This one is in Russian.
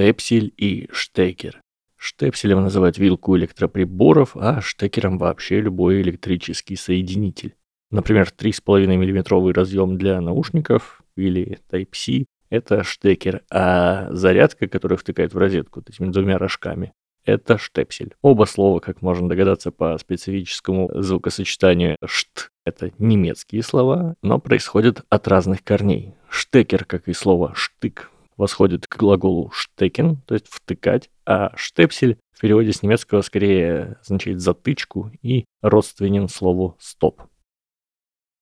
штепсель и штекер. Штепселем называют вилку электроприборов, а штекером вообще любой электрический соединитель. Например, 3,5 мм разъем для наушников или Type-C – это штекер, а зарядка, которая втыкает в розетку этими двумя рожками, это штепсель. Оба слова, как можно догадаться по специфическому звукосочетанию «шт» — это немецкие слова, но происходят от разных корней. Штекер, как и слово «штык», восходит к глаголу «штекен», то есть «втыкать», а «штепсель» в переводе с немецкого скорее означает «затычку» и родственен слову «стоп».